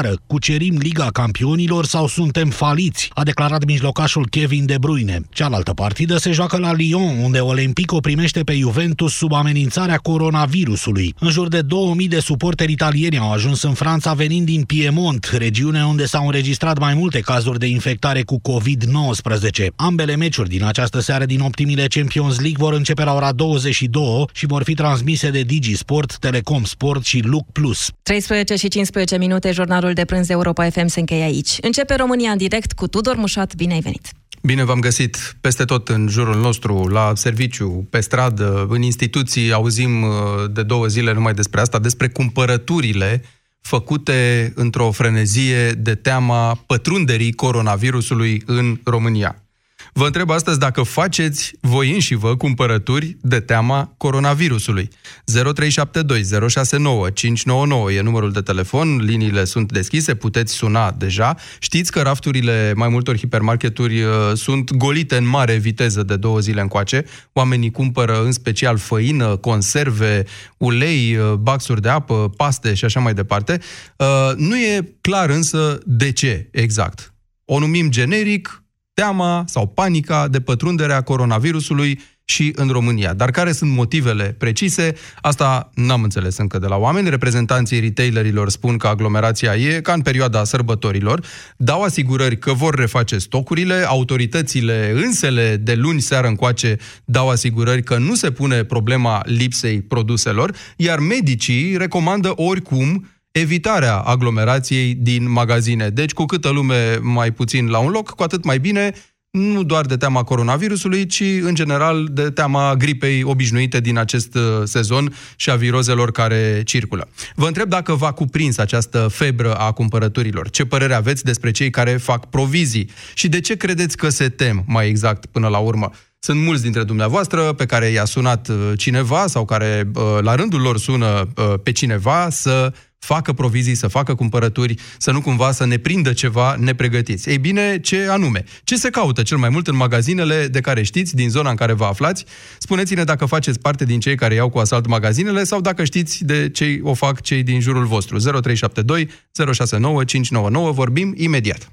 clară, cucerim Liga Campionilor sau suntem faliți, a declarat mijlocașul Kevin De Bruyne. Cealaltă partidă se joacă la Lyon, unde Olimpico primește pe Juventus sub amenințarea coronavirusului. În jur de 2000 de suporteri italieni au ajuns în Franța venind din Piemont, regiune unde s-au înregistrat mai multe cazuri de infectare cu COVID-19. Ambele meciuri din această seară din optimile Champions League vor începe la ora 22 și vor fi transmise de Digi Sport, Telecom Sport și Look Plus. 13 și 15 minute, jurnalul de prânz Europa FM se încheie aici. Începe România în direct cu Tudor Mușat. Bine ai venit! Bine v-am găsit peste tot în jurul nostru, la serviciu, pe stradă, în instituții, auzim uh, de două zile numai despre asta, despre cumpărăturile făcute într-o frenezie de teama pătrunderii coronavirusului în România. Vă întreb astăzi dacă faceți voi înși vă cumpărături de teama coronavirusului. 0372 069 599 e numărul de telefon, liniile sunt deschise, puteți suna deja. Știți că rafturile mai multor hipermarketuri uh, sunt golite în mare viteză de două zile încoace. Oamenii cumpără în special făină, conserve, ulei, uh, baxuri de apă, paste și așa mai departe. Uh, nu e clar însă de ce exact. O numim generic, teama sau panica de pătrunderea coronavirusului și în România. Dar care sunt motivele precise? Asta n-am înțeles încă de la oameni. Reprezentanții retailerilor spun că aglomerația e ca în perioada sărbătorilor, dau asigurări că vor reface stocurile, autoritățile însele de luni seară încoace dau asigurări că nu se pune problema lipsei produselor, iar medicii recomandă oricum evitarea aglomerației din magazine. Deci, cu câtă lume mai puțin la un loc, cu atât mai bine, nu doar de teama coronavirusului, ci în general de teama gripei obișnuite din acest uh, sezon și a virozelor care circulă. Vă întreb dacă v-a cuprins această febră a cumpărăturilor. Ce părere aveți despre cei care fac provizii și de ce credeți că se tem mai exact până la urmă? Sunt mulți dintre dumneavoastră pe care i-a sunat uh, cineva sau care uh, la rândul lor sună pe cineva să facă provizii, să facă cumpărături, să nu cumva să ne prindă ceva nepregătiți. Ei bine, ce anume? Ce se caută cel mai mult în magazinele de care știți, din zona în care vă aflați? Spuneți-ne dacă faceți parte din cei care iau cu asalt magazinele sau dacă știți de ce o fac cei din jurul vostru. 0372 069 599. Vorbim imediat.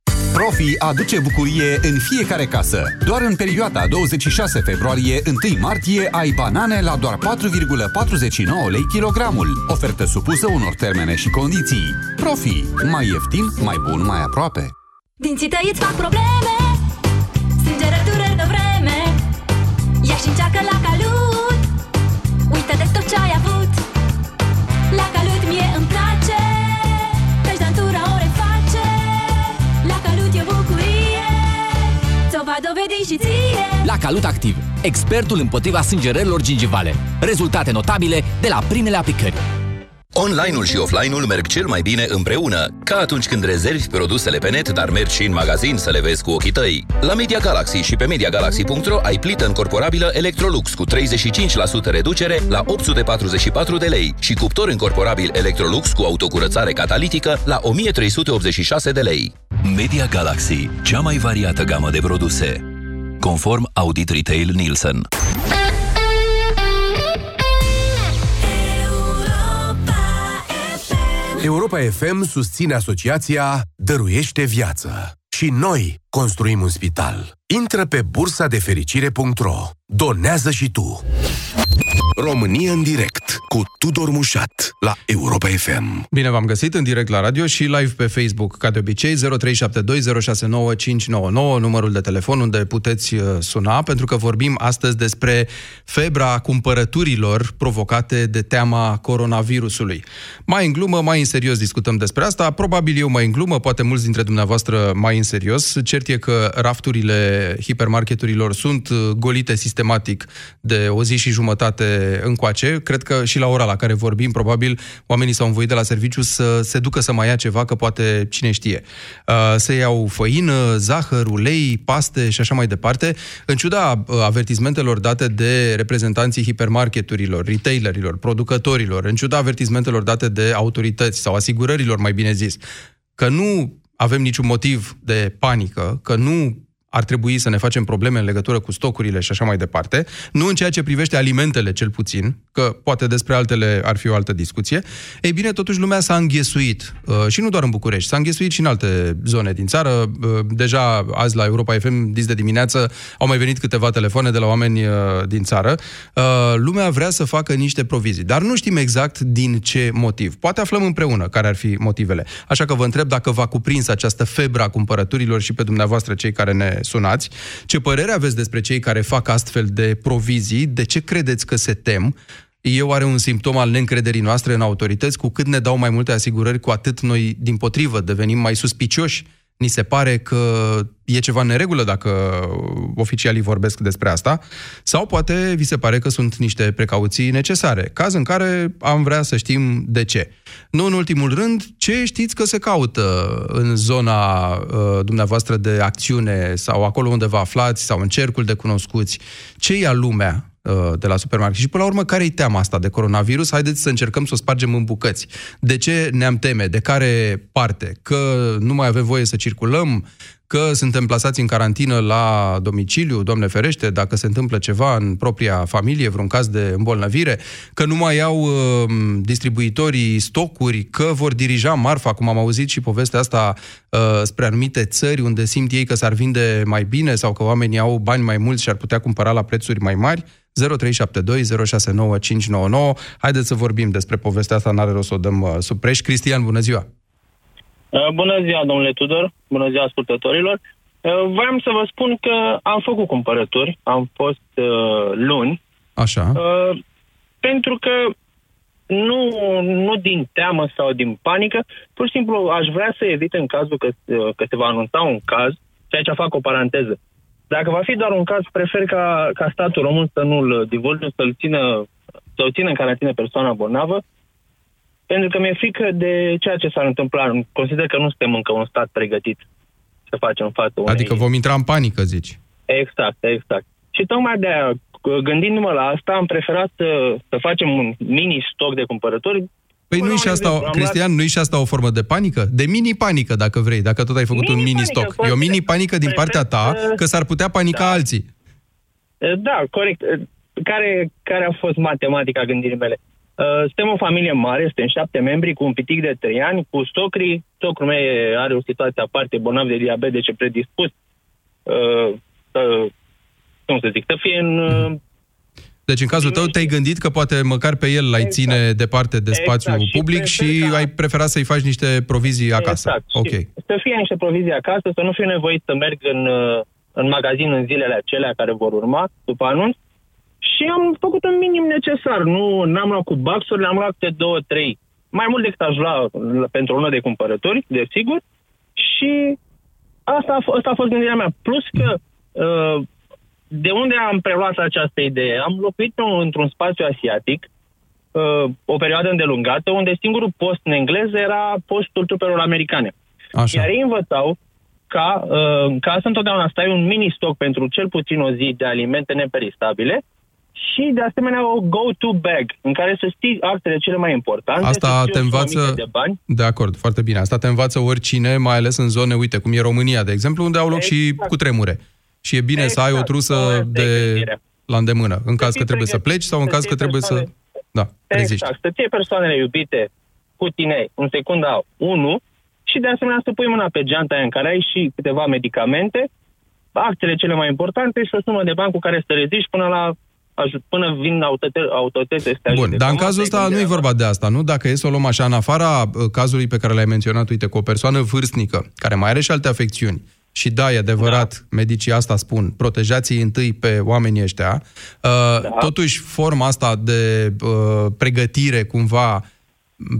Profi aduce bucurie în fiecare casă. Doar în perioada 26 februarie-1 martie ai banane la doar 4,49 lei kilogramul. Ofertă supusă unor termene și condiții. Profi. Mai ieftin, mai bun, mai aproape. Dinții tăi îți fac probleme Sângerătură Ți-o va dovedi și ție La Calut Activ, expertul împotriva sângerărilor gingivale. Rezultate notabile de la primele aplicări. Online-ul și offline-ul merg cel mai bine împreună, ca atunci când rezervi produsele pe net, dar mergi și în magazin să le vezi cu ochii tăi. La Media Galaxy și pe MediaGalaxy.ro ai plită încorporabilă Electrolux cu 35% reducere la 844 de lei și cuptor încorporabil Electrolux cu autocurățare catalitică la 1386 de lei. Media Galaxy, cea mai variată gamă de produse. Conform Audit Retail Nielsen. Europa FM susține asociația Dăruiește Viață. Și noi construim un spital. Intră pe bursa de fericire.ro. Donează și tu! România în direct cu Tudor Mușat la Europa FM. Bine v-am găsit în direct la radio și live pe Facebook, ca de obicei, 0372069599, numărul de telefon unde puteți uh, suna, pentru că vorbim astăzi despre febra cumpărăturilor provocate de teama coronavirusului. Mai în glumă, mai în serios discutăm despre asta, probabil eu mai în glumă, poate mulți dintre dumneavoastră mai în serios. Cert e că rafturile hipermarketurilor sunt uh, golite sistematic de o zi și jumătate încoace. Cred că și la ora la care vorbim, probabil, oamenii s-au învoit de la serviciu să se ducă să mai ia ceva, că poate cine știe. Uh, să iau făină, zahăr, ulei, paste și așa mai departe. În ciuda uh, avertizmentelor date de reprezentanții hipermarketurilor, retailerilor, producătorilor, în ciuda avertizmentelor date de autorități sau asigurărilor, mai bine zis, că nu avem niciun motiv de panică, că nu ar trebui să ne facem probleme în legătură cu stocurile și așa mai departe, nu în ceea ce privește alimentele cel puțin, că poate despre altele ar fi o altă discuție, ei bine, totuși lumea s-a înghesuit, uh, și nu doar în București, s-a înghesuit și în alte zone din țară. Uh, deja azi la Europa FM, dis de dimineață, au mai venit câteva telefoane de la oameni uh, din țară. Lumea vrea să facă niște provizii, dar nu știm exact din ce motiv. Poate aflăm împreună care ar fi motivele. Așa că vă întreb dacă v-a cuprins această febră a cumpărăturilor și pe dumneavoastră cei care ne sunați. Ce părere aveți despre cei care fac astfel de provizii? De ce credeți că se tem? E oare un simptom al neîncrederii noastre în autorități? Cu cât ne dau mai multe asigurări, cu atât noi, din potrivă, devenim mai suspicioși ni se pare că e ceva în neregulă dacă oficialii vorbesc despre asta, sau poate vi se pare că sunt niște precauții necesare, caz în care am vrea să știm de ce. Nu în ultimul rând, ce știți că se caută în zona uh, dumneavoastră de acțiune sau acolo unde vă aflați sau în cercul de cunoscuți, ce ia lumea Uh, de la supermarket. Și până la urmă, care e teama asta de coronavirus? Haideți să încercăm să o spargem în bucăți. De ce ne-am teme? De care parte? Că nu mai avem voie să circulăm? Că suntem plasați în carantină la domiciliu, Doamne ferește, dacă se întâmplă ceva în propria familie, vreun caz de îmbolnăvire, că nu mai au uh, distribuitorii stocuri, că vor dirija marfa, cum am auzit și povestea asta, uh, spre anumite țări unde simt ei că s-ar vinde mai bine sau că oamenii au bani mai mulți și ar putea cumpăra la prețuri mai mari. 0372 069599. Haideți să vorbim despre povestea asta, n-are rost să o dăm uh, sub preș. Cristian, bună ziua! Uh, bună ziua, domnule Tudor, bună ziua ascultătorilor. Uh, voiam să vă spun că am făcut cumpărături, am fost uh, luni. Așa. Uh, pentru că nu, nu din teamă sau din panică, pur și simplu aș vrea să evit în cazul că, uh, că se va anunța un caz, și aici fac o paranteză. Dacă va fi doar un caz, prefer ca, ca statul român să nu-l divulge, să-l țină, să-l țină în carantină persoana bolnavă, pentru că mi-e frică de ceea ce s-ar întâmpla. Consider că nu suntem încă un stat pregătit să facem față unei... Adică vom intra în panică, zici. Exact, exact. Și tocmai de aia, gândindu-mă la asta, am preferat să, să facem un mini stoc de cumpărături Păi nu-i și asta, o, Cristian, nu-i și asta o formă de panică? De mini-panică, dacă vrei, dacă tot ai făcut mini un mini-stoc. E o mini-panică din partea ta că s-ar putea panica da. alții. Da, corect. Care, care a fost matematica gândirii mele? Suntem o familie mare, suntem șapte membri cu un pitic de trei ani, cu stocrii. Socrul meu are o situație aparte, bolnav de diabet, deci predispus uh, să, cum să zic, să fie în uh, deci în cazul tău te-ai gândit că poate măcar pe el l-ai exact. ține departe de spațiu exact. public și, și ai preferat să-i faci niște provizii acasă. Exact. Ok. Și să fie niște provizii acasă, să nu fiu nevoit să merg în, uh, în magazin în zilele acelea care vor urma după anunț. Și am făcut un minim necesar. Nu n-am luat cu baxuri, le-am luat de două, trei. Mai mult decât aș lua pentru una de cumpărători, desigur. Și asta a, f- asta a fost gândirea mea. Plus că uh, de unde am preluat această idee? Am locuit într-un spațiu asiatic uh, o perioadă îndelungată, unde singurul post în engleză era postul trupelor americane. Așa. Iar ei învățau ca, uh, ca să întotdeauna stai un mini-stoc pentru cel puțin o zi de alimente neperistabile și, de asemenea, o go-to bag, în care să știi actele cele mai importante. Asta te învață... De, bani. de acord, foarte bine. Asta te învață oricine, mai ales în zone, uite, cum e România, de exemplu, unde au loc exact. și cu tremure. Și e bine exact. să ai o exact. trusă de, de la îndemână, în caz că trebuie să pleci sau în caz că trebuie să... Da, reziști. Exact, să ții persoanele iubite cu tine în secunda 1 și de asemenea să pui mâna pe geanta aia în care ai și câteva medicamente, actele cele mai importante și o sumă de bani cu care să reziști până la aj- până vin autorități, autorități să te ajute. Bun, dar în Cam cazul asta e ăsta nu e gândirea vorba de asta, nu? Dacă e să o luăm așa, în afara uh, cazului pe care l-ai menționat, uite, cu o persoană vârstnică, care mai are și alte afecțiuni, și da, e adevărat, da. medicii asta spun, protejați întâi pe oamenii ăștia, uh, da. totuși forma asta de uh, pregătire mva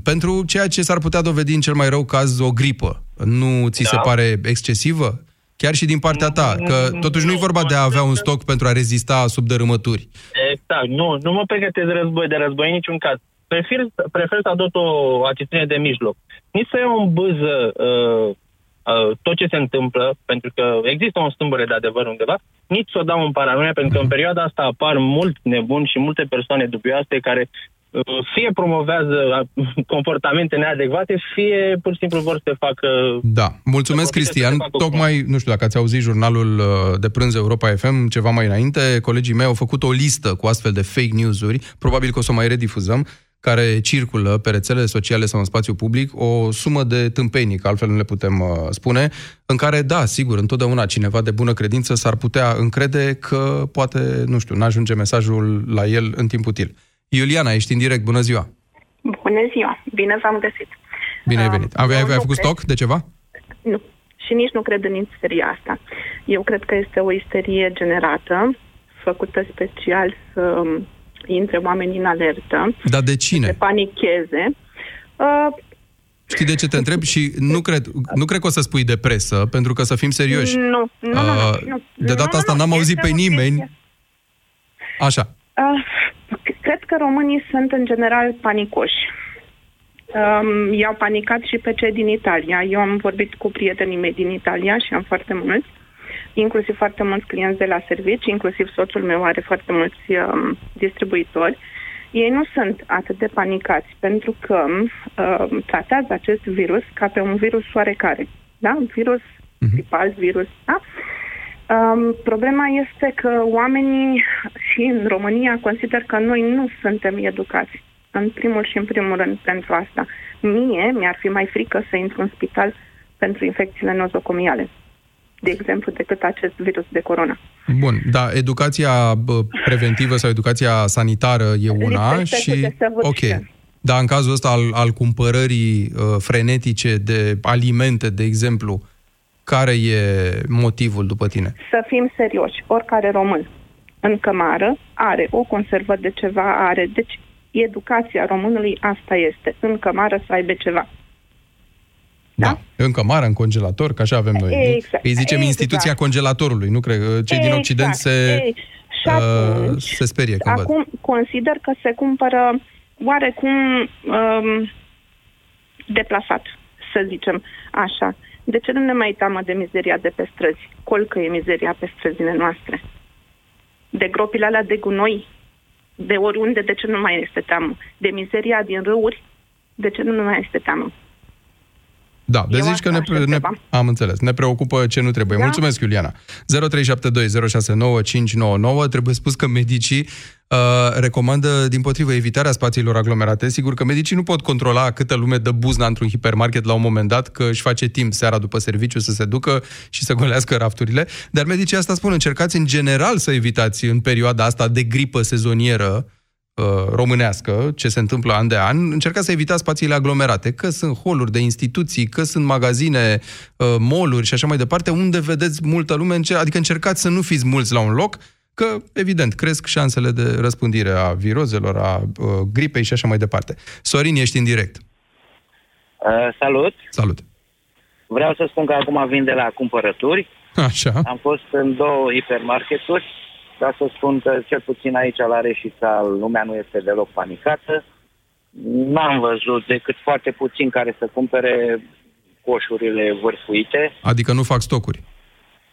pentru ceea ce s-ar putea dovedi în cel mai rău caz o gripă, nu ți Da. se pare excesivă? Chiar și din partea ta, că totuși nu e vorba de a avea un stoc pentru a rezista sub dărâmături. Exact, nu, nu mă pregătesc de război, de război în niciun caz. Prefer, prefer să adot o atitudine de mijloc. Nici să iau în bâză uh, uh, tot ce se întâmplă, pentru că există o stâmbăre de adevăr undeva, nici să o dau în paranoia, pentru că în perioada asta apar mulți nebuni și multe persoane dubioase care uh, fie promovează uh, comportamente neadecvate, fie pur și simplu vor să te facă... Da, mulțumesc, Cristian. Tocmai, nu știu dacă ați auzit jurnalul uh, de prânz Europa FM ceva mai înainte, colegii mei au făcut o listă cu astfel de fake news-uri, probabil că o să o mai redifuzăm, care circulă pe rețelele sociale sau în spațiu public, o sumă de tâmpenii, că altfel nu le putem uh, spune, în care, da, sigur, întotdeauna cineva de bună credință s-ar putea încrede că poate, nu știu, n-ajunge mesajul la el în timp util. Iuliana, ești în direct, bună ziua! Bună ziua! Bine v-am găsit! Bine ai venit. Aveai, eu aveai nu făcut cred- stoc de ceva? Nu. Și nici nu cred în isteria asta. Eu cred că este o isterie generată, făcută special să um, intre oamenii în alertă, Dar de să cine? panicheze. Uh, Știi de ce te întreb? Și nu cred, nu cred că o să spui de presă, pentru că să fim serioși. Nu, nu, nu, Uh, nu, nu. De data Nu, asta nu, n-am este auzit pe o nimeni. Așa. Uh, cred că românii sunt în general panicoși. Um, i-au panicat și pe cei din Italia. Eu am vorbit cu prietenii mei din Italia și am foarte mulți, inclusiv foarte mulți clienți de la servici, inclusiv soțul meu are foarte mulți um, distribuitori. Ei nu sunt atât de panicați pentru că um, tratează acest virus ca pe un virus oarecare. Da? Un virus gripal, virus, da? Um, problema este că oamenii și în România consider că noi nu suntem educați. În primul și în primul rând pentru asta. Mie mi-ar fi mai frică să intru în spital pentru infecțiile nozocomiale, de exemplu, decât acest virus de corona. Bun, da, educația bă, preventivă sau educația sanitară e una Lipsește cu și... desăvârșire. Ok. Dar în cazul ăsta al, al cumpărării uh, frenetice de alimente, de exemplu, care e motivul după tine? Să fim serioși, oricare român în cămară are o conservă de ceva, are... Deci educația românului asta este, în cămară să aibă ceva. Da. În cămară, în congelator, că așa avem noi. nu? Exact, Îi zicem exact. instituția congelatorului, nu cred. Cei din Occident se, Ei, și atunci, uh, se sperie când văd. acum consider că se cumpără oarecum um, deplasat, să zicem așa. De ce nu ne mai teamă de mizeria de pe străzi? Colcă e mizeria pe străzile noastre. De gropile alea de gunoi, de oriunde, de ce nu mai este teamă? De mizeria din râuri, de ce nu mai este teamă? Da, de Eu zici că asta ne, ne, așteptam. am înțeles. Ne preocupă ce nu trebuie. Da? Mulțumesc, Iuliana. 0372069599. Trebuie spus că medicii uh, recomandă, din potrivă, evitarea spațiilor aglomerate. Sigur că medicii nu pot controla câtă lume dă buzna într-un hipermarket la un moment dat, că își face timp seara după serviciu să se ducă și să golească rafturile. Dar medicii asta spun, încercați în general să evitați în perioada asta de gripă sezonieră, uh, românească, ce se întâmplă an de an, încercați să evitați spațiile aglomerate, că sunt holuri de instituții, că sunt magazine, uh, mall-uri și așa mai departe, unde vedeți multă lume, înce- adică încercați să nu fiți mulți la un loc, că, evident, cresc șansele de răspândire a virozelor, a uh, gripei și așa mai departe. Sorin, ești în direct. Uh, salut! Salut! Vreau să spun că acum vin de la cumpărături. Așa. Am fost în două hipermarketuri. Vreau să spun că cel puțin aici la Reșița lumea nu este deloc panicată. N-am văzut decât foarte puțin care să cumpere coșurile vârfuite. Adică nu fac stocuri.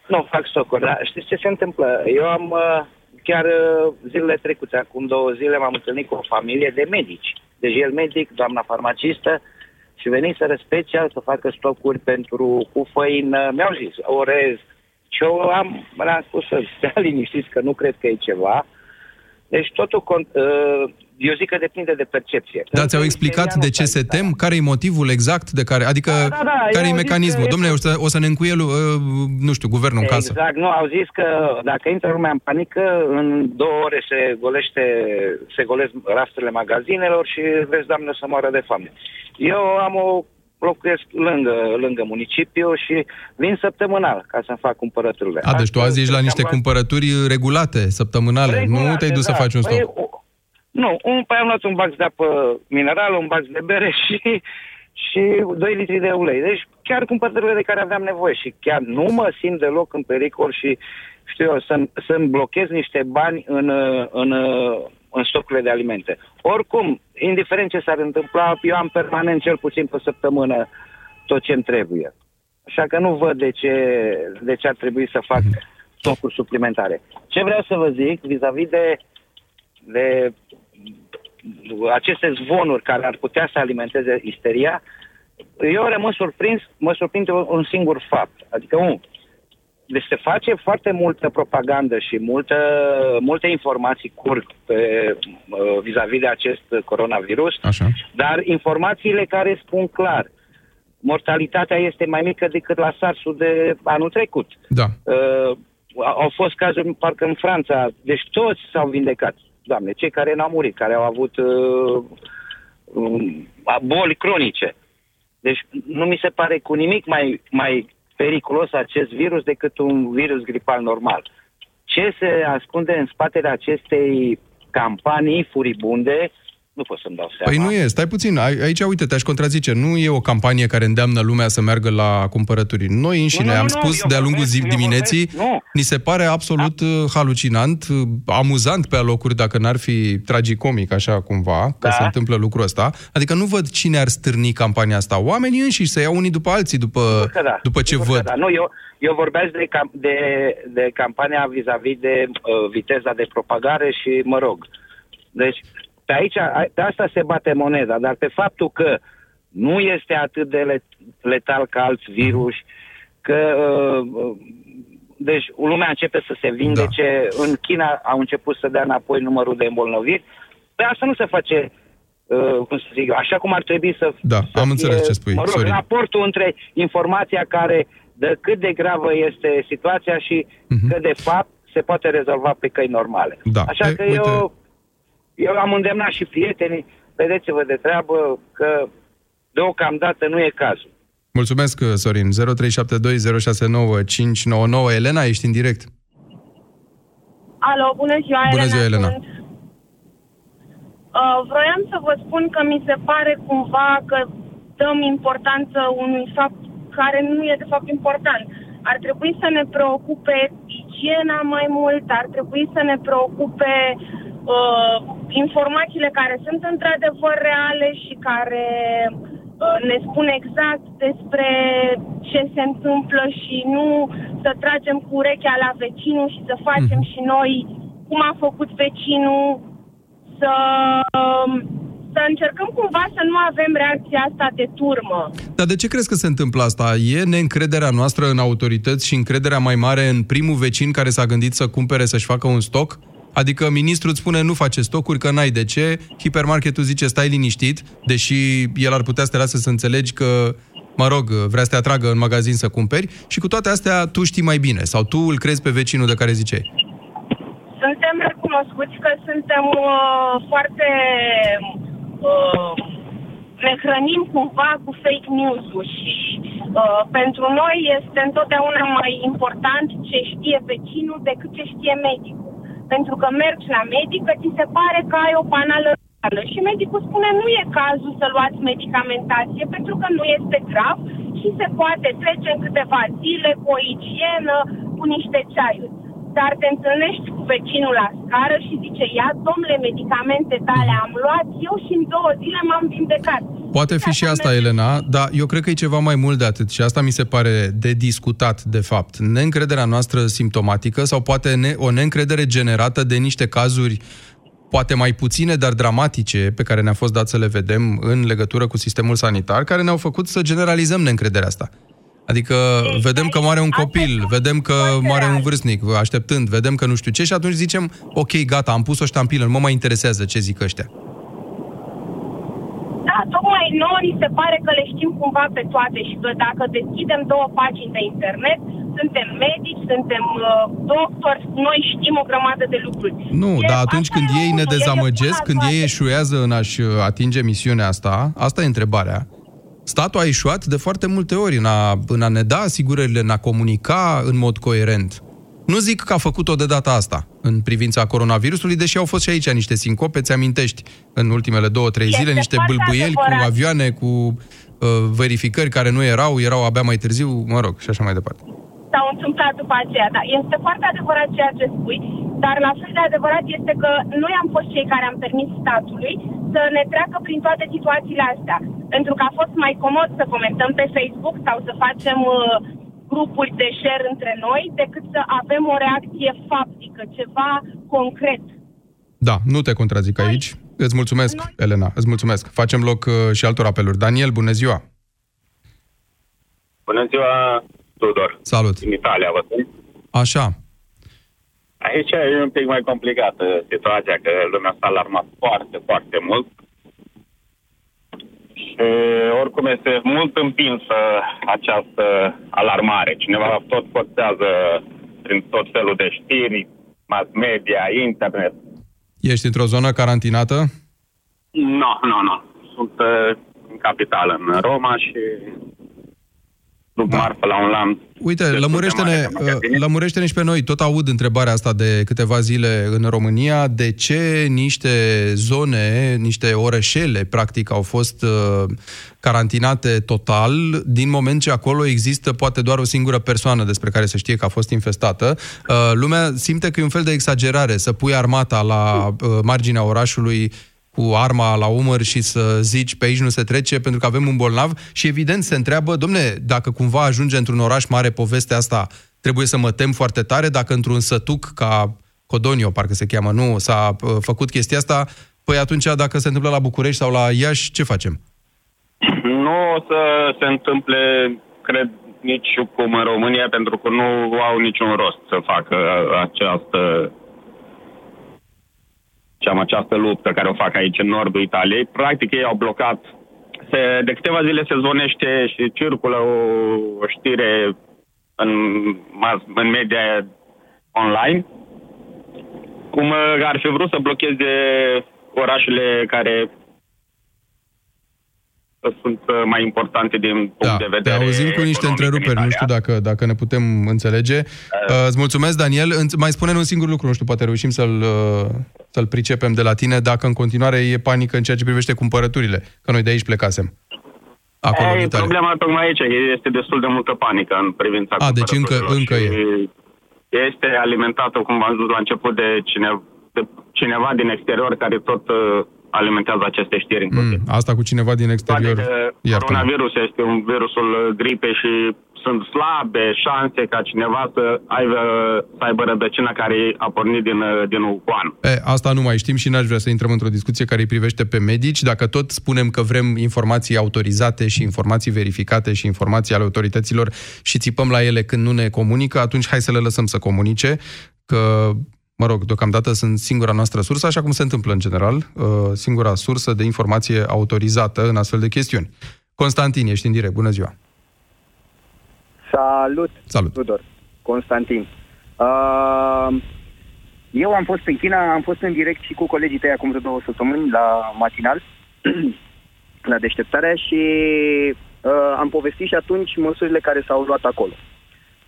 Nu fac stocuri, dar știți ce se întâmplă? Eu am uh, chiar uh, zilele trecute, acum două zile, m-am întâlnit cu o familie de medici. Deci el medic, doamna farmacistă, și veniseră special să facă stocuri pentru cu făină. Mi-au zis, orez. Și eu am, le-am spus să stea liniștiți că nu cred că e ceva. Deci totul, con- uh, eu zic că depinde de percepție. Da, În ți-au explicat isteria de nu ce s-a se tem? Care e motivul exact de care... Adică, Da, da, da, care eu e zic mecanismul? că- Domnule, o să, o să ne încuielu, uh, nu știu, guvernul în casă. Exact, nu, au zis că dacă intră lumea în panică, în două ore se golește, se golesc rafturile magazinelor și vezi, doamne, să moară de foame. Eu am o locuiesc lângă, lângă municipiu și vin săptămânal ca să-mi fac cumpărăturile. A, deci tu azi ești la niște Am luat- cumpărături regulate, săptămânale. nu Regulate, te-ai dus să da. faci un Păi, stoc. o- Nu, un, păi am luat un bax de apă minerală, un bax de bere și, și 2 litri de ulei. Deci chiar cumpărăturile de care aveam nevoie și chiar nu mă simt deloc în pericol și știu eu, să-mi, să-mi blochez niște bani în, în, în stocurile de alimente. Oricum, indiferent ce s-ar întâmpla, eu am permanent cel puțin pe săptămână tot ce-mi trebuie. Așa că nu văd de ce, de ce ar trebui să fac stocuri suplimentare. Ce vreau să vă zic vis-a-vis de, de aceste zvonuri care ar putea să alimenteze isteria, eu rămân surprins, mă surprinde un, un singur fapt. Adică, un, deci se face foarte multă propagandă și multă, multe informații curg pe, uh, vis-a-vis de acest coronavirus, Așa. dar informațiile care spun clar, mortalitatea este mai mică decât la SARS-ul de anul trecut. Da. Uh, au fost cazuri, parcă în Franța, deci toți s-au vindecat. Doamne, cei care n-au murit, care au avut uh, um, boli cronice. Deci nu mi se pare cu nimic mai, mai periculos acest virus decât un virus gripal normal. Ce se ascunde în spatele acestei campanii furibunde, nu pot să-mi dau seama. Păi nu e, stai puțin, Ai- aici, uite, te-aș contrazice, nu e o campanie care îndeamnă lumea să meargă la cumpărături. Noi înșine Nu, nu, am nu, spus eu de-a lungul vorbesc, zi, eu dimineții, vorbesc, nu. ni se pare absolut uh, halucinant, uh, amuzant pe alocuri, dacă n-ar fi tragicomic așa cumva, că Da. se întâmplă lucrul ăsta. Adică nu văd cine ar stârni campania asta. Oamenii înșiși să iau unii după alții, după, Sigur că da. după ce Sigur că văd. Da. Nu, eu, eu vorbesc de, cam, de, de campania vis-a-vis de uh, viteza de propagare și, mă rog, deci pe aici, a- pe asta se bate moneda, dar pe faptul că nu este atât de let- letal ca alți virus, că uh, uh, deci lumea începe să se vindece, da. în China au început să dea înapoi numărul de îmbolnăviri, pe asta nu se face uh, cum să zic, eu, așa cum ar trebui să Da, să am înțeles ce spui, Mă rog, Sorin. raportul între informația care de cât de gravă este situația și uh-huh. că de fapt se poate rezolva pe căi normale. Mhm. Da. Așa E, că uite- eu, eu am îndemnat și prietenii, vedeți-vă de treabă că deocamdată nu e cazul. Mulțumesc, uh, Sorin. 0372069599. Elena, ești în direct. Alo, bună ziua, Bună ziua, Elena. sunt. Uh, vroiam să vă spun că mi se pare cumva că dăm importanță unui fapt care nu e de fapt important. Ar trebui să ne preocupe igiena mai mult, ar trebui să ne preocupe uh, informațiile care sunt într-adevăr reale și care uh, ne spun exact despre ce se întâmplă și nu să tragem cu urechea la vecinul și să facem și noi cum a făcut vecinul, să, um, să încercăm cumva să nu avem reacția asta de turmă. Dar de ce crezi că se întâmplă asta? E neîncrederea noastră în autorități și încrederea mai mare în primul vecin care s-a gândit să cumpere, să-și facă un stoc? Adică ministrul îți spune nu face stocuri, că n-ai de ce, hipermarketul zice stai liniștit, deși el ar putea să te lase să înțelegi că, mă rog, vrea să te atragă în magazin să cumperi și cu toate astea tu știi mai bine sau tu îl crezi pe vecinul de care ziceai. Suntem recunoscuți că suntem uh, foarte... Uh, ne hrănim cumva cu fake news-ul și uh, pentru noi este întotdeauna mai important ce știe vecinul decât ce știe medicul. Pentru că mergi la medic, că ți se pare că ai o panală reală și medicul spune nu e cazul să luați medicamentație pentru că nu este grav și se poate trece în câteva zile cu o igienă, cu niște ceaiuri. Dar te întâlnești cu vecinul la scară și zice, ia, domnule, medicamente tale am luat eu și în două zile m-am vindecat. Poate fi și asta, Elena, dar eu cred că e ceva mai mult de atât și asta mi se pare de discutat, de fapt. Neîncrederea noastră simptomatică sau poate ne- o neîncredere generată de niște cazuri poate mai puține, dar dramatice, pe care ne-a fost dat să le vedem în legătură cu sistemul sanitar, care ne-au făcut să generalizăm neîncrederea asta. Adică vedem că moare un copil, vedem că moare un vârstnic, așteptând, vedem că nu știu ce și atunci zicem, ok, gata, am pus o ștampilă, nu mă mai interesează ce zic ăștia. noi, nouă ni se pare că le știm cumva pe toate și că dacă deschidem două pagini de internet, suntem medici, suntem uh, doctori, noi știm o grămadă de lucruri. Nu, E- dar atunci asta când e ei ne unul, e dezamăgesc, nebuna când ei toate. eșuează în a-și uh, atinge misiunea asta, asta e întrebarea. Statul a eșuat de foarte multe ori în a, în a ne da asigurările, în a comunica în mod coerent. Nu zic că a făcut-o de data asta în privința coronavirusului, deși au fost și aici niște sincope, ți amintești, în ultimele două, trei Este zile, niște foarte bâlbâieli cu adevărat. avioane, cu uh, verificări care nu erau, erau abia mai târziu, mă rog, și așa mai departe. s-au întâmplat după aceea. Da, este foarte adevărat ceea ce spui, dar la fel de adevărat este că noi am fost cei care am permis statului să ne treacă prin toate situațiile astea. Pentru că a fost mai comod să comentăm pe Facebook sau să facem uh, grupuri de share între noi decât să avem o reacție faptică, ceva concret. Da, nu te contrazic aici. Îți mulțumesc, Elena, îți mulțumesc. Facem loc uh, și altor apeluri. Daniel, bună ziua! Bună ziua, Tudor. Salut! Din Italia, vă sunt. Așa, Aici e un pic mai complicată situația, că lumea s-a alarmat foarte, foarte mult. Și oricum este mult împinsă această alarmare. Cineva tot postează prin tot felul de știri, mass media, internet. ești într-o zonă carantinată? Nu, nu, nu. Sunt uh, în capitală, în Roma și duc marfă la un lanț. Uite, destul de lămurește-ne, mare de magazine. uh, lămurește-ne și pe noi. Tot aud întrebarea asta de câteva zile în România. De ce niște zone, niște orășele, practic, au fost uh, carantinate total, din moment ce acolo există poate doar o singură persoană despre care se știe că a fost infestată. Uh, lumea simte că e un fel de exagerare să pui armata la uh, marginea orașului cu arma la umăr și să zici pe aici nu se trece pentru că avem un bolnav și evident se întreabă, domne, dacă cumva ajunge într-un oraș mare povestea asta, trebuie să mă tem foarte tare, dacă într-un sătuc ca Codonio, parcă se cheamă, nu, s-a uh, făcut chestia asta, păi atunci dacă se întâmplă la București sau la Iași, ce facem? Nu o să se întâmple, cred, nici cum în România, pentru că nu au niciun rost să facă această ceam această luptă care o fac aici în nordul Italiei. Practic ei au blocat. Se, de câteva zile se zvonește și circulă o, o știre în, mass, în media online cum uh, ar fi vrut să blocheze orașele care sunt uh, mai importante din punct Da, de te vedere auzim cu niște economic în întreruperi, nu știu dacă, dacă ne putem înțelege. Uh, îți mulțumesc, Daniel. Îți- Mai spune un singur lucru, nu știu, poate reușim să-l, uh, să-l pricepem de la tine, dacă în continuare e panică în ceea ce privește cumpărăturile, că noi de aici plecasem. Acolo, în Ei, Italia. problema tocmai aici este destul de multă panică în privința A, deci încă, cumpărăturilor încă e. și Este alimentată, cum v-am zis la început, de, cine, de cineva din exterior care tot uh, alimentează aceste știri. Mm, asta cu cineva din exterior. Toate că Iartă-mă. coronavirus este un virusul gripei și sunt slabe șanse ca cineva să aibă, să aibă rădăcina care a pornit din, uh, din Wuhan. E, asta nu mai știm și n-aș vrea să intrăm într-o discuție care îi privește pe medici. Dacă tot spunem că vrem informații autorizate și informații verificate și informații ale autorităților și țipăm la ele când nu ne comunică, atunci hai să le lăsăm să comunice, că, mă rog, deocamdată sunt singura noastră sursă, așa cum se întâmplă în general, uh, singura sursă de informație autorizată în astfel de chestiuni. Constantin, ești în direct. Bună ziua! Salut! Salut! Tudor, Constantin. Uh, eu am fost în China, am fost în direct și cu colegii tăi acum vreo două săptămâni la matinal, la deșteptarea și uh, am povestit și atunci măsurile care s-au luat acolo.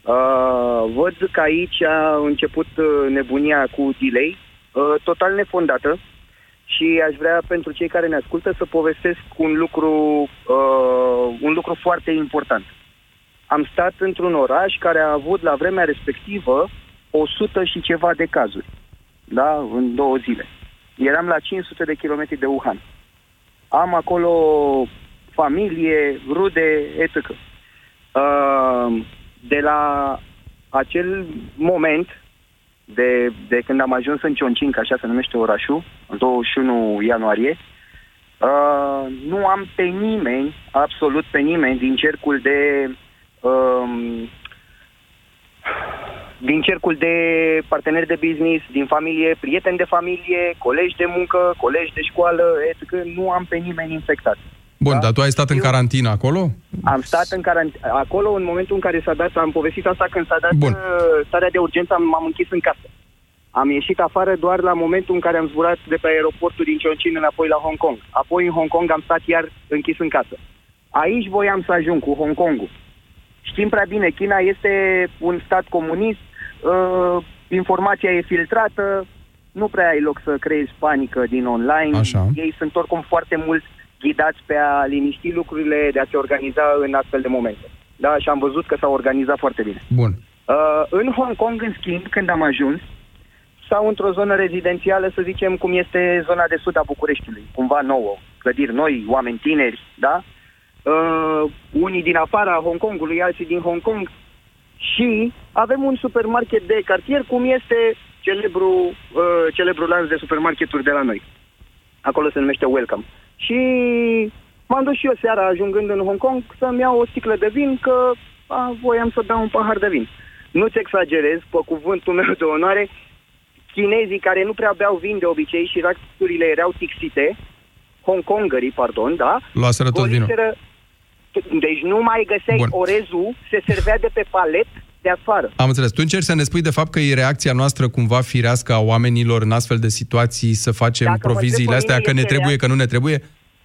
Uh, văd că aici a început uh, nebunia cu delay, uh, total nefondată și aș vrea pentru cei care ne ascultă să povestesc un lucru, uh, un lucru foarte important am stat într-un oraș care a avut la vremea respectivă 100 și ceva de cazuri, da, în două zile. Eram la 500 de kilometri de Wuhan. Am acolo familie, rude, etc. Uh, de la acel moment, de, de când am ajuns în Chongqing, așa se numește orașul, în 21 ianuarie, uh, nu am pe nimeni, absolut pe nimeni, din cercul de um, din cercul de parteneri de business, din familie, prieteni de familie, colegi de muncă, colegi de școală, etc. Nu am pe nimeni infectat. Bun, dar tu ai stat în carantină acolo? Am stat în carantină acolo în momentul în care s-a dat, am povestit asta când s-a dat Bun. uh, starea de urgență, am, m-am închis în casă. Am ieșit afară doar la momentul în care am zburat de pe aeroportul din Chongqing înapoi la Hong Kong. Apoi în Hong Kong am stat iar închis în casă. Aici voiam să ajung cu Hong Kongul. Știm prea bine, China este un stat comunist, uh, informația e filtrată, nu prea ai loc să creezi panică din online. Așa. Ei sunt oricum foarte mult ghidați pe a liniști lucrurile, de a se organiza în astfel de momente. Da, și am văzut că s-au organizat foarte bine. Bun. Uh, în Hong Kong, în schimb, când am ajuns, sau într-o zonă rezidențială, să zicem, cum este zona de sud a Bucureștiului, cumva nouă, clădiri noi, oameni tineri, da? Uh, unii din afara Hong Kongului, alții din Hong Kong și avem un supermarket de cartier, cum este celebru, uh, celebru lanț de supermarketuri de la noi. Acolo se numește Welcome. Și m-am dus și eu seara, ajungând în Hong Kong, să-mi iau o sticlă de vin, că a, voiam să beau un pahar de vin. Nu-ți exagerez, pe cuvântul meu de onoare, chinezii care nu prea beau vin de obicei și racturile erau tixite, hongkongării, pardon, da? Luaseră tot vinul. goliseră- Deci nu mai găseai Bun. orezul, se servea de pe palet de afară. Am înțeles. Tu încerci să ne spui de fapt că e reacția noastră cumva firească a oamenilor în astfel de situații să facem Dacă mă proviziile întreb pe astea, mine, că ne este trebuie, reac- că nu ne trebuie?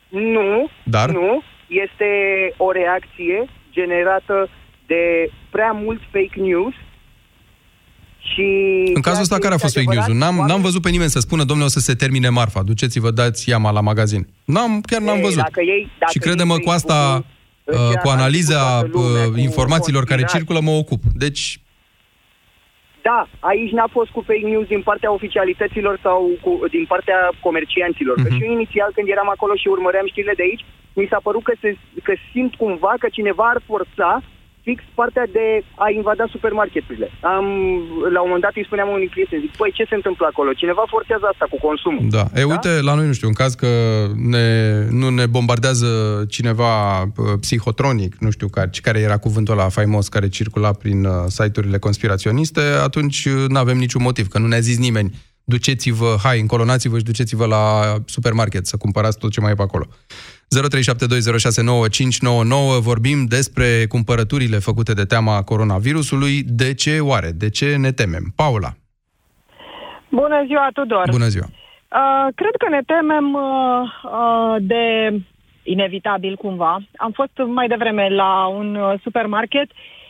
Nu, Dar? nu, este o reacție generată de prea mult fake news și... În cazul ăsta, care a fost fake news N-am, n-am văzut pe nimeni să spună, domnule, o să se termine marfa, duceți-vă, dați iama la magazin. N-am, chiar n-am Ei, văzut. dacă ei- dacă și crede-mă, ei cu asta, Facebook-ul, uh, ăștia cu fac analiza cu toată lumea, uh, cu informațiilor care conspirații. circulă, mă ocup. Deci, Da, aici n-a fost cu fake news din partea oficialităților sau cu, din partea comercianților. Că Mhm. și eu inițial când eram acolo și urmăream știrile de aici, mi s-a părut că, se, că simt cumva că cineva ar forța fix partea de a invada supermarketurile. Am, la un moment dat îi spuneam unui prieten, zic, păi ce se întâmplă acolo? Cineva forțează asta cu consumul. Da. E, uite, la noi, nu știu, în caz că ne, nu ne bombardează cineva uh, psihotronic, nu știu care, care era cuvântul ăla faimos care circula prin uh, site-urile conspiraționiste, atunci nu avem niciun motiv, că nu ne-a zis nimeni duceți-vă, hai, încolonați-vă și duceți-vă la supermarket să cumpărați tot ce mai e pe acolo. 0372069599 vorbim despre cumpărăturile făcute de teama coronavirusului. De ce oare? De ce ne temem? Paula, Bună ziua, Tudor! bună ziua! Uh, cred că ne temem uh, uh, de inevitabil cumva. Am fost mai devreme la un uh, supermarket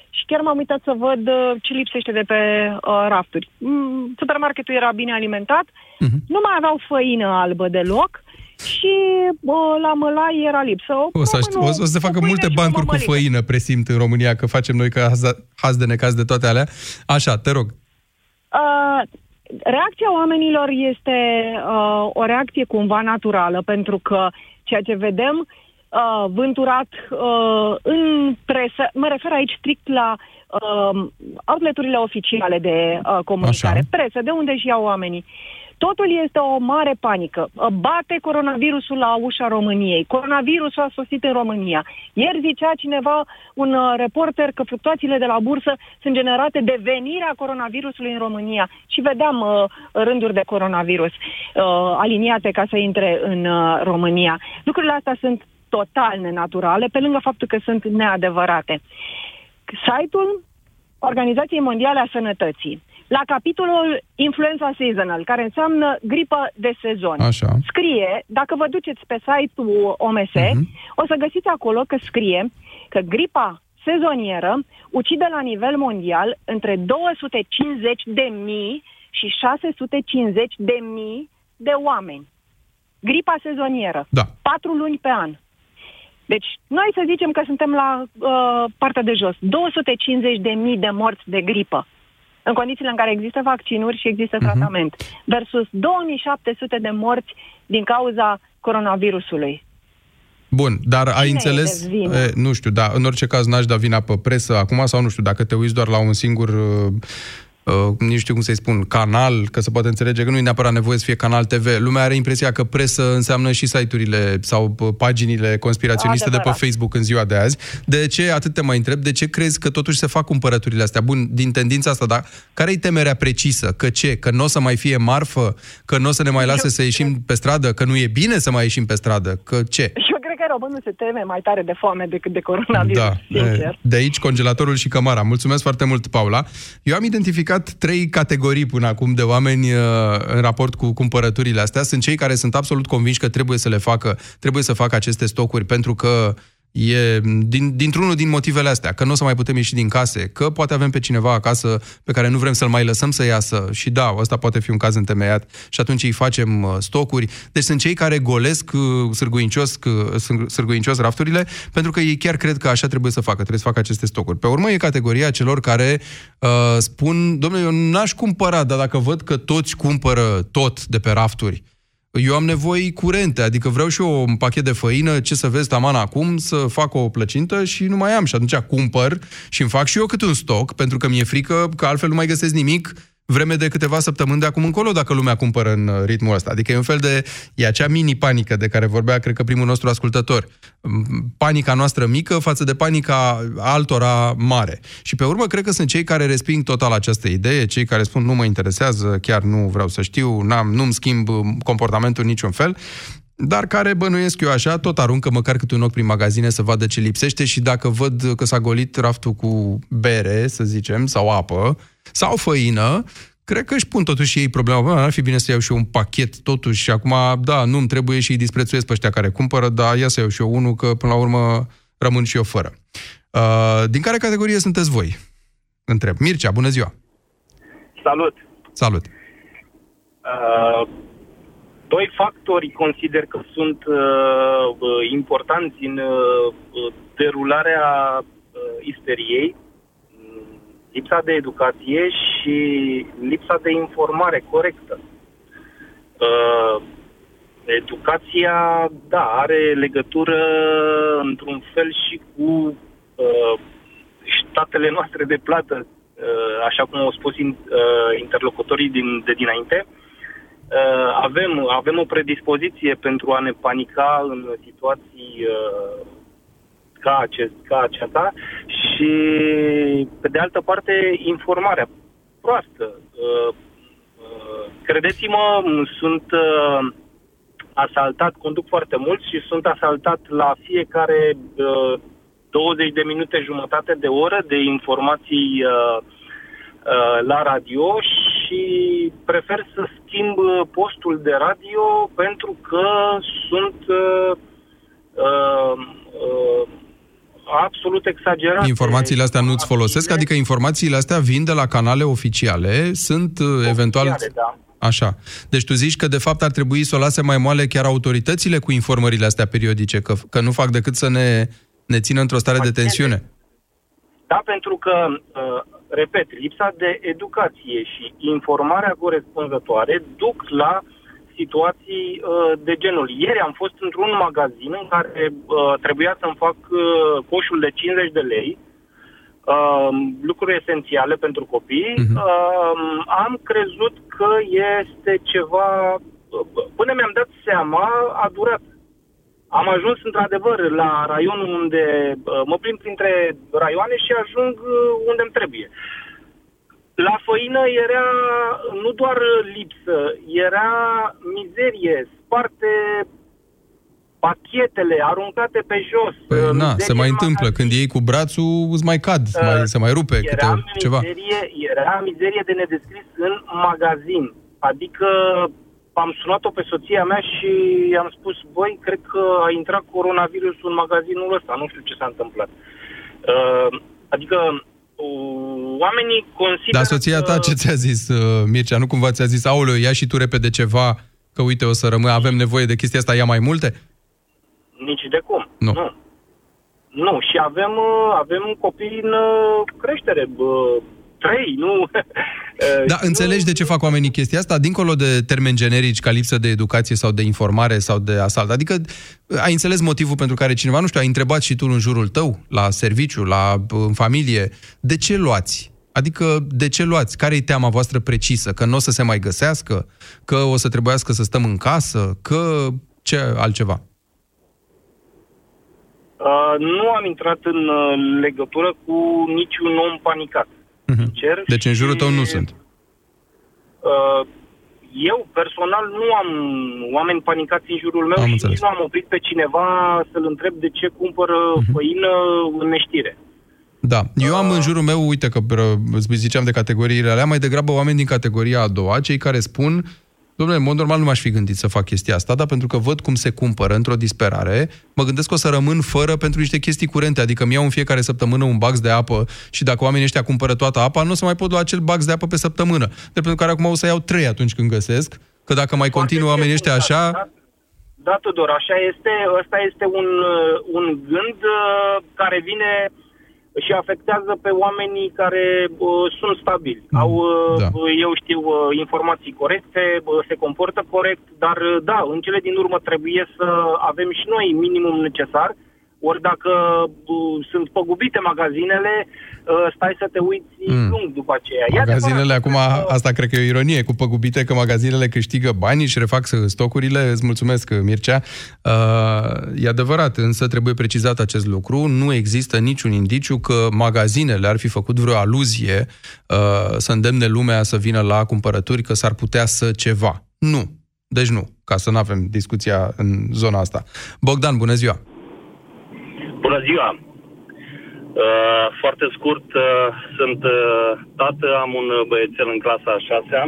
și chiar m-am uitat să văd uh, ce lipsește de pe uh, rafturi. Mm, supermarketul era bine alimentat, Mhm. nu mai aveau făină albă deloc și uh, la mălai era lipsă. O, O să, aș- o, să- o să se facă multe bancuri cu făină, presimt, în România, că facem noi că haz, haz de necaz de toate alea. Așa, te rog. Uh, reacția oamenilor este uh, o reacție cumva naturală, pentru că ceea ce vedem uh, vânturat uh, în presă, mă refer aici strict la uh, outleturile oficiale de uh, comunicare, Așa. presă, de unde își iau oamenii. Totul este o mare panică. Uh, Bate coronavirusul la ușa României. Coronavirusul a sosit în România. Ieri zicea cineva, un uh, reporter, că fluctuațiile de la bursă sunt generate de venirea coronavirusului în România. Și vedeam uh, rânduri de coronavirus uh, aliniate ca să intre în uh, România. Lucrurile astea sunt total nenaturale, pe lângă faptul că sunt neadevărate. Site-ul Organizației Mondiale a Sănătății, la capitolul influenza seasonal, care înseamnă gripă de sezon, Așa. scrie, dacă vă duceți pe site-ul OMS, o să găsiți acolo că scrie că gripa sezonieră ucide la nivel mondial între 250 de mii și 650 de mii de oameni. Gripa sezonieră. Da. Patru luni pe an. Deci, noi să zicem că suntem la uh, partea de jos. 250 de mii de morți de gripă. În condițiile în care există vaccinuri și există tratament. Versus 2700 de morți din cauza coronavirusului. Bun, dar ai Cine înțeles, e de vină? e, nu știu, da, în orice caz n-aș da vina pe presă acum sau nu știu, dacă te uiți doar la un singur, uh, uh, nici știu cum să-i spun, canal, că se poate înțelege că nu e neapărat nevoie să fie canal TV. Lumea are impresia că presă înseamnă și site-urile sau uh, paginile conspiraționiste de pe Adevărat. Facebook în ziua de azi. De ce, atât te mai întreb, de ce crezi că totuși se fac cumpărăturile astea? Bun, din tendința asta, dar care-i temerea precisă? Că ce? Că nu o să mai fie marfă? Că nu o să ne mai lase să ieșim pe stradă? Că nu e bine să mai ieșim pe stradă? Că ce? Eu cred că românul se teme mai tare de foame decât de coronavirus, Da, sincer. de aici congelatorul și cămara. Mulțumesc foarte mult, Paula. Eu am identificat trei categorii până acum de oameni uh, în raport cu cumpărăturile astea. Sunt cei care sunt absolut convinși că trebuie să le facă, trebuie să facă aceste stocuri pentru că e din, dintr-unul din motivele astea, că nu o să mai putem ieși din case, că poate avem pe cineva acasă pe care nu vrem să-l mai lăsăm să iasă și da, ăsta poate fi un caz întemeiat și atunci îi facem uh, stocuri. Deci sunt cei care golesc uh, sârguincios, uh, sârg- sârguincios rafturile pentru că ei chiar cred că așa trebuie să facă, trebuie să facă aceste stocuri. Pe urmă e categoria celor care uh, spun, domnule, eu n-aș cumpăra, dar dacă văd că toți cumpără tot de pe rafturi, eu am nevoi curente, adică vreau și eu un pachet de făină, ce să vezi, taman acum, să fac o plăcintă și nu mai am. Și atunci cumpăr și îmi fac și eu cât un stoc, pentru că mi-e frică că altfel nu mai găsesc nimic vreme de câteva săptămâni de acum încolo, dacă lumea cumpără în uh, ritmul ăsta. Adică e un fel de... E acea mini-panică de care vorbea, cred că, primul nostru ascultător. M, Panica noastră mică față de panica altora mare. Și pe urmă, cred că sunt cei care resping total această idee, cei care spun nu mă interesează, chiar nu vreau să știu, n-am, nu-mi schimb uh, comportamentul în niciun fel dar care bănuiesc eu așa, tot aruncă măcar câte un ochi prin magazine să vadă ce lipsește și dacă văd că s-a golit raftul cu bere, să zicem, sau apă, sau făină, cred că își pun totuși ei problema, bă, ar fi bine să iau și eu un pachet totuși și acum, da, nu-mi trebuie și îi disprețuiesc pe ăștia care cumpără, dar ia să iau și eu unul, că până la urmă rămân și eu fără. Uh, din care categorie sunteți voi? Întreb. Mircea, bună ziua! Salut! Salut! Uh, doi factori consider că sunt uh, uh, importanți în uh, uh, derularea uh, isteriei. Mm, Lipsa de educație și lipsa de informare corectă. Uh, educația, da, are legătură într-un fel și cu uh, statele noastre de plată, uh, așa cum au spus in, uh, interlocutorii din, de dinainte. Uh, avem, avem o predispoziție pentru a ne panica în situații uh, ca, acest, ca aceasta și, pe de altă parte, informarea proastă. Uh, uh, credeți-mă, sunt uh, asaltat, conduc foarte mult și sunt asaltat la fiecare uh, 20 de minute, jumătate de oră de informații uh, uh, la radio și prefer să schimb uh, postul de radio pentru că sunt uh, uh, uh, absolut exagerate. Informațiile astea nu-ți folosesc? Adică informațiile astea vin de la canale oficiale, sunt uh, eventual... Oficiale, da. Așa. Deci tu zici că de fapt ar trebui să o lase mai moale chiar autoritățile cu informările astea periodice, că, că nu fac decât să ne, ne țină într-o stare de tensiune. Da, pentru că, uh, repet, lipsa de educație și informarea corespunzătoare duc la situații uh, de genul. Ieri am fost într-un magazin în care uh, trebuia să-mi fac uh, coșul de 50 de lei, uh, lucruri esențiale pentru copii. Uh, am crezut că este ceva... uh, Până mi-am dat seama, a durat. Am ajuns într-adevăr la raionul unde uh, mă plimb printre raioane și ajung uh, unde îmi trebuie. La făină era nu doar lipsă, era mizerie, sparte pachetele aruncate pe jos. Păi, na, mizerie se mai în întâmplă. Când iei cu brațul, îți mai cad, uh, mai, se mai rupe câte era ceva. mizerie, era mizerie de nedescris în magazin. Adică am sunat-o pe soția mea și i-am spus, băi, cred că a intrat coronavirusul în magazinul ăsta, nu știu ce s-a întâmplat. Uh, adică uh, oamenii consideră Dar soția ta că... ce ți-a zis, uh, Mircea? Nu cumva ți-a zis, aoleu, ia și tu repede ceva, că uite, o să rămâi, avem nevoie de chestia asta, ia mai multe? Nici de cum. Nu. Nu. Nu, și avem, uh, avem copii în uh, creștere, bă, trei, nu? Uh, Da, înțelegi de ce fac oamenii chestia asta? Dincolo de termeni generici ca lipsă de educație sau de informare sau de asalt. Adică ai înțeles motivul pentru care cineva, nu știu, ai întrebat și tu în jurul tău, la serviciu, la, în familie, de ce luați? Adică de ce luați? Care-i teama voastră precisă? Că nu o să se mai găsească? Că o să trebuiască să stăm în casă? Că ce altceva? Uh, nu am intrat în uh, legătură cu niciun om panicat. Sincer. Deci în jurul tău nu sunt. Uh, eu personal nu am oameni panicați în jurul meu Am și înțeles. nici nu am oprit pe cineva să-l întreb de ce cumpără Mhm. făină în neștire. Da, eu am în jurul meu, uite că bră, îți ziceam de categoriile alea, mai degrabă oameni din categoria a doua, cei care spun, domnule, în mod normal nu m-aș fi gândit să fac chestia asta, dar pentru că văd cum se cumpără într-o disperare, mă gândesc că o să rămân fără pentru niște chestii curente, adică îmi iau în fiecare săptămână un bax de apă și dacă oamenii ăștia cumpără toată apa, nu o să mai pot lua acel bax de apă pe săptămână. De pentru care acum o să iau trei atunci când găsesc, că dacă mai continuă oamenii ăștia așa, Da, Tudor, așa este. Ăsta este un, uh, un gând uh, care vine și afectează pe oamenii care uh, sunt stabili. Au, uh, da. eu știu, uh, informații corecte, uh, se comportă corect, dar uh, da, în cele din urmă trebuie să avem și noi minimum necesar. Ori dacă uh, sunt păgubite magazinele, uh, stai să te uiți Mm. lung după aceea. E Magazinele adevărat, acum, asta cred că e o ironie cu păgubite, că magazinele câștigă banii și refac stocurile. Îți mulțumesc, Mircea. Uh, e adevărat, însă trebuie precizat acest lucru. Nu există niciun indiciu că magazinele ar fi făcut vreo aluzie uh, să îndemne lumea să vină la cumpărături, că s-ar putea să ceva. Nu. Deci nu, ca să nu avem discuția în zona asta. Bogdan, bună ziua! Bună ziua! Uh, foarte scurt, uh, sunt uh, tată, am un uh, băiețel în clasa a șasea.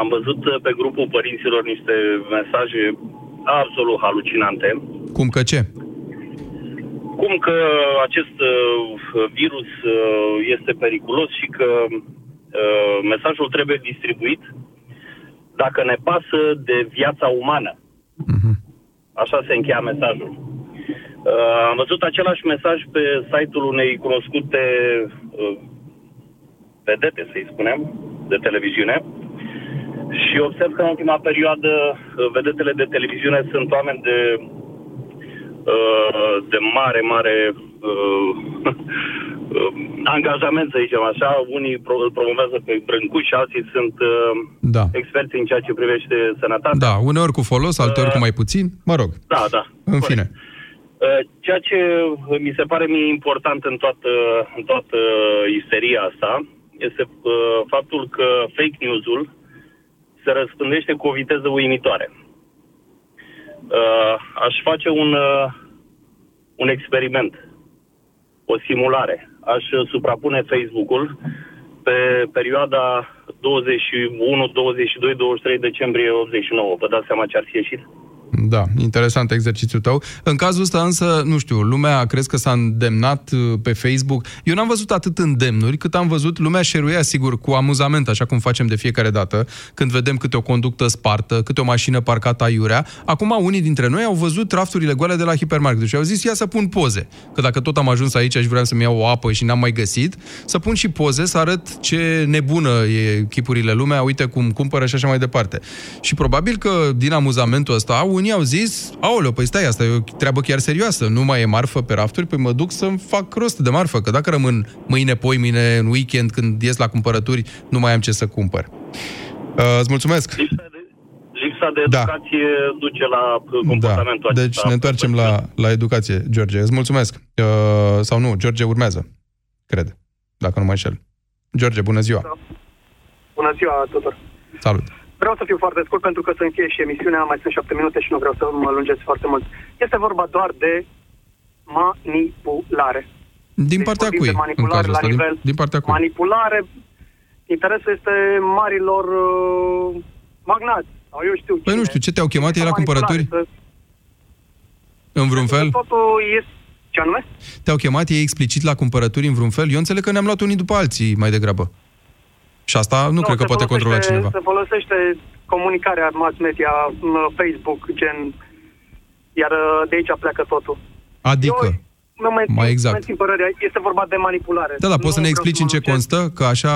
Am văzut uh, pe grupul părinților niște mesaje absolut halucinante. Cum că ce? Cum că acest uh, virus uh, este periculos și că uh, mesajul trebuie distribuit dacă ne pasă de viața umană. Așa se încheia mesajul. Uh, am văzut același mesaj pe site-ul unei cunoscute uh, vedete, să-i spunem, de televiziune. Și observ că în ultima perioadă uh, vedetele de televiziune sunt oameni de, uh, de mare, mare uh, uh, angajament, să zicem așa. Unii pro- îl promovează pe Brâncuș, alții sunt uh, Da. experți în ceea ce privește sănătatea. Da, uneori cu folos, alteori cu mai puțin. Mă rog, Da, da. în fine. Uh, Ceea ce mi se pare mie important în toată, în toată isteria asta este uh, faptul că fake news-ul se răspândește cu o viteză uimitoare. Uh, Aș face un, uh, un experiment, o simulare. Aș uh, suprapune Facebook-ul pe perioada 21, 22, 23 decembrie 89. Vă dați seama ce ar fi ieșit? Da, interesant exercițiul tău. În cazul ăsta însă, nu știu, lumea crezi că s-a îndemnat uh, pe Facebook. Eu n-am văzut atât îndemnuri, cât am văzut lumea șeruia, sigur, cu amuzament, așa cum facem de fiecare dată, când vedem câte o conductă spartă, câte o mașină parcată aiurea. Acum, unii dintre noi au văzut rafturile goale de la hipermarket și au zis, ia să pun poze. Că dacă tot am ajuns aici și vreau să-mi iau o apă și n-am mai găsit, să pun și poze, să arăt ce nebună e chipurile lumea, uite cum cumpără și așa mai departe. Și probabil că din amuzamentul ăsta, unii au zis, aoleu, păi stai, asta e o treabă chiar serioasă, nu mai e marfă pe rafturi, păi mă duc să-mi fac rost de marfă, că dacă rămân mâine, poi, mâine, în weekend, când ies la cumpărături, nu mai am ce să cumpăr. Uh, îți mulțumesc! Lipsa de Da. educație duce la uh, comportamentul Deci acesta. ne întoarcem la, la educație, George. Îți mulțumesc. Uh, sau nu, George urmează, cred, dacă nu mă înșel. George, bună ziua! Bună ziua tuturor. Salut! Vreau să fiu foarte scurt pentru că să încheie și emisiunea, mai sunt șapte minute și nu vreau să mă lungesc foarte mult. Este vorba doar de manipulare. Din partea vorbim cui, de în manipulare cazul ăsta? la Din, nivel din partea cui? manipulare. Interesul este marilor uh, magnați. Sau eu știu Păi nu știu, ce te-au chemat ei la cumpărături? Să, În vreun fel? totul este... Ce anume? Te-au chemat ei explicit la cumpărături în vreun fel? Eu înțeleg că ne-am luat unii după alții mai degrabă. Și asta nu, cred că se poate controla folosește- cineva. Se folosește comunicarea mass media, în Facebook, gen... Iar uh, de aici pleacă totul. Adică, Nu mai, Mai exact. Nu țin părerea, este vorba de manipulare. da, da, poți să Nu ne vreau explici în mă ce lungesc. constă? Că așa...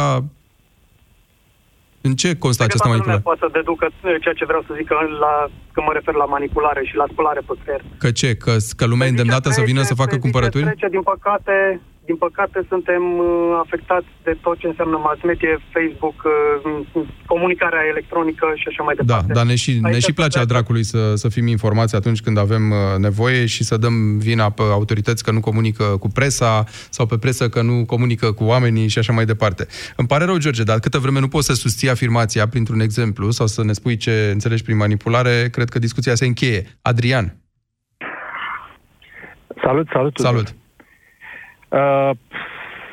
În ce constă Cred că această toată lumea manipulare? poate să deducă uh, ceea ce vreau să zic că, la, că mă refer la manipulare și la spălare pe creier. Că ce? Că, că lumea e îndemnată să vină să facă Prezice, cumpărături? Trece, din păcate, din păcate, suntem uh, afectați de tot ce înseamnă mass media, Facebook, uh, comunicarea electronică și așa mai Da, departe. dar ne și, ne Aici și place a dracului să, să fim informați atunci când avem uh, nevoie și să dăm vina pe autorități că nu comunică cu presa sau pe presă că nu comunică cu oamenii și așa mai departe. Îmi pare rău, George, dar câtă vreme nu poți să susții afirmația printr-un exemplu sau să ne spui ce înțelegi prin manipulare, cred că discuția se încheie. Adrian. Salut, salut! Salut! Uh,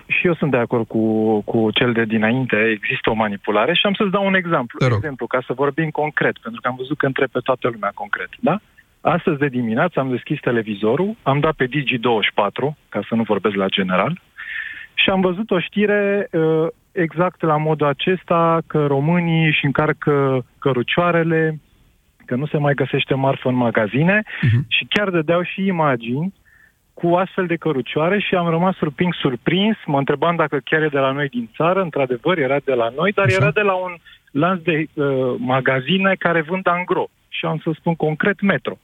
și eu sunt de acord cu, cu cel de dinainte. Există o manipulare și am să-ți dau un exemplu. Te rog. exemplu, ca să vorbim concret, pentru că am văzut că întreb pe toată lumea concret, da? Astăzi de dimineață am deschis televizorul, am dat pe Digi24, ca să nu vorbesc la general, și am văzut o știre uh, exact la modul acesta că românii își încarcă cărucioarele, că nu se mai găsește marfă în magazine Mhm. și chiar dădeau și imagini cu astfel de cărucioare și am rămas surprins, surprins, mă întrebam dacă chiar e de la noi din țară, într-adevăr era de la noi, dar Așa. era de la un lanț de uh, magazine care vând angro. Și am să spun concret Metro.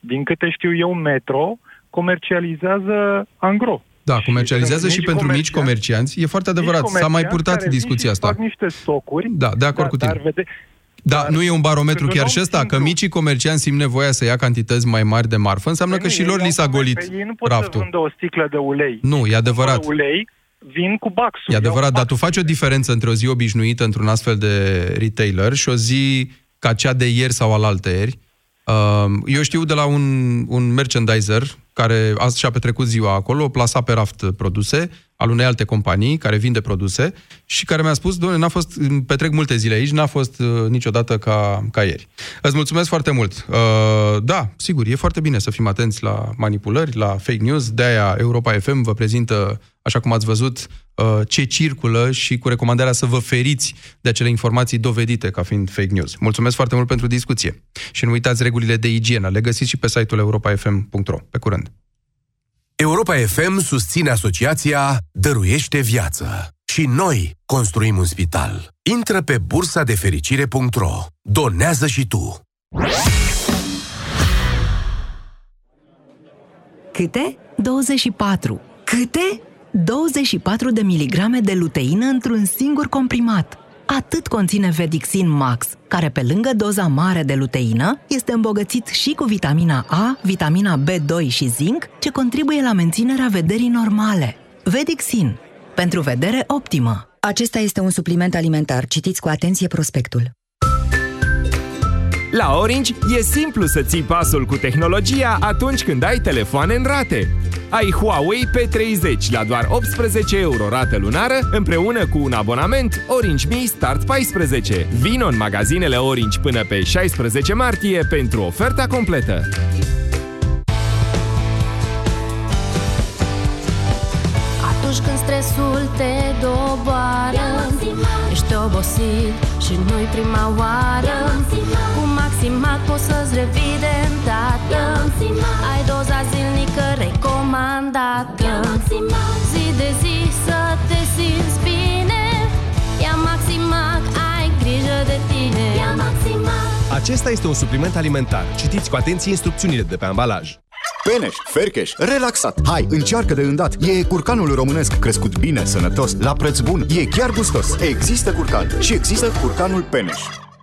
Din câte știu eu, Metro comercializează angro. Da, comercializează sunt și mici pentru mici comercianți. comercianți. E foarte adevărat. Mici S-a mai comercianți purtat care vin discuția și asta. Fac niște stocuri. Da, de acord cu tine. Dar vede... Da, nu e un barometru când un chiar om și ăsta, că simplu- micii comercianți simt nevoia să ia cantități mai mari de marfă, înseamnă că Păi și nu, lor ei li s-a au- golit Ei nu pot să raftul. vândă o sticlă de ulei. Nu, e adevărat. De ulei, vin cu baxul. E adevărat, dar tu faci o diferență între o zi obișnuită într-un astfel de retailer și o zi ca cea de ieri sau alaltăieri. Um, Eu știu de la un, un merchandiser care a și-a petrecut ziua acolo, plasa pe raft produse al unei alte companii care vinde produse și care mi-a spus, doamne, n-a fost, petrec multe zile aici, n-a fost uh, niciodată ca, ca ieri. Îți mulțumesc foarte mult. Uh, da, sigur, e foarte bine să fim atenți la manipulări, la fake news, de-aia Europa FM vă prezintă, așa cum ați văzut, uh, ce circulă și cu recomandarea să vă feriți de acele informații dovedite ca fiind fake news. Mulțumesc foarte mult pentru discuție. Și nu uitați regulile de igienă, le găsiți și pe site-ul europafm.ro. Pe curând! Europa FM susține asociația Dăruiește Viață. Și noi construim un spital. Intră pe bursa de fericire.ro. Donează și tu. Câte? 24. Câte? 24 de miligrame de luteină într-un singur comprimat. Atât conține Vedixin Max, care pe lângă doza mare de luteină, este îmbogățit și cu vitamina A, vitamina B2 și zinc, ce contribuie la menținerea vederii normale. Vedixin. Pentru vedere optimă. Acesta este un supliment alimentar. Citiți cu atenție prospectul. La Orange e simplu să ții pasul cu tehnologia atunci când ai telefoane în rate. Ai Huawei P30 la doar 18 euro rată lunară împreună cu un abonament Orange Me Start 14. Vino în magazinele Orange până pe 16 martie pentru oferta completă. Atunci când stresul te doboară Ești obosit și nu-i prima oară. Cu Maximac poți să-ți revii de îndată. Ai doza zilnică recomandată Zi de zi să te simți bine Ia Maximac, ai grijă de tine Ia Maximac Acesta este un supliment alimentar. Citiți cu atenție instrucțiunile de pe ambalaj. Peneș, Fercheș, relaxat. Hai, încearcă de îndată. E curcanul românesc crescut bine, sănătos, la preț bun. E chiar gustos. Există curcan și există curcanul Peneș.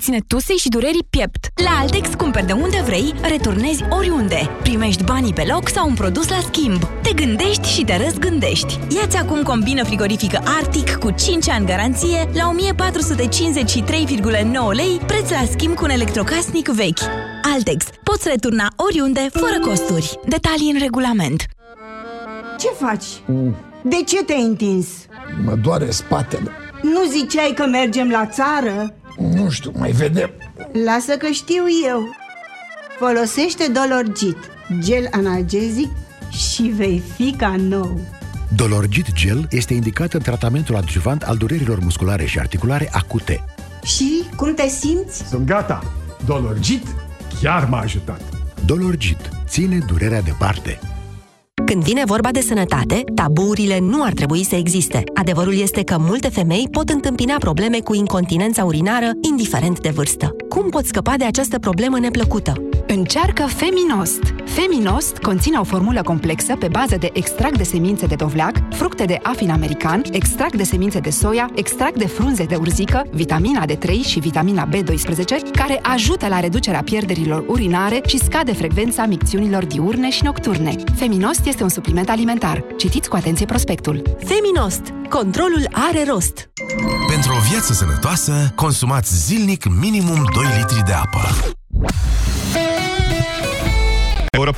ține tusei și durerii piept. La Altex cumperi de unde vrei, returnezi oriunde. Primești banii pe loc sau un produs la schimb. Te gândești și te răzgândești. Iați acum combină frigorifică Arctic cu 5 ani garanție la 1453,9 lei, preț la schimb cu un electrocasnic vechi. Altex. Poți returna oriunde, fără costuri. Detalii în regulament. Ce faci? De ce te-ai întins? Mă doare spatele. Nu ziceai că mergem la țară? Nu știu, mai vedem. Lasă că știu eu. Folosește Dolorgit, gel analgezic și vei fi ca nou. Dolorgit Gel este indicat în tratamentul adjuvant al durerilor musculare și articulare acute. Și cum te simți? Sunt gata. Dolorgit chiar m-a ajutat. Dolorgit. Ține durerea departe. Când vine vorba de sănătate, tabuurile nu ar trebui să existe. Adevărul este că multe femei pot întâmpina probleme cu incontinența urinară, indiferent de vârstă. Cum pot scăpa de această problemă neplăcută? Încearcă Feminost! Feminost conține o formulă complexă pe bază de extract de semințe de dovleac, fructe de afin american, extract de semințe de soia, extract de frunze de urzică, vitamina D3 și vitamina B12, care ajută la reducerea pierderilor urinare și scade frecvența micțiunilor diurne și nocturne. Feminost este un supliment alimentar. Citiți cu atenție prospectul. Feminost. Controlul are rost. Pentru o viață sănătoasă, consumați zilnic minimum 2 litri de apă. Música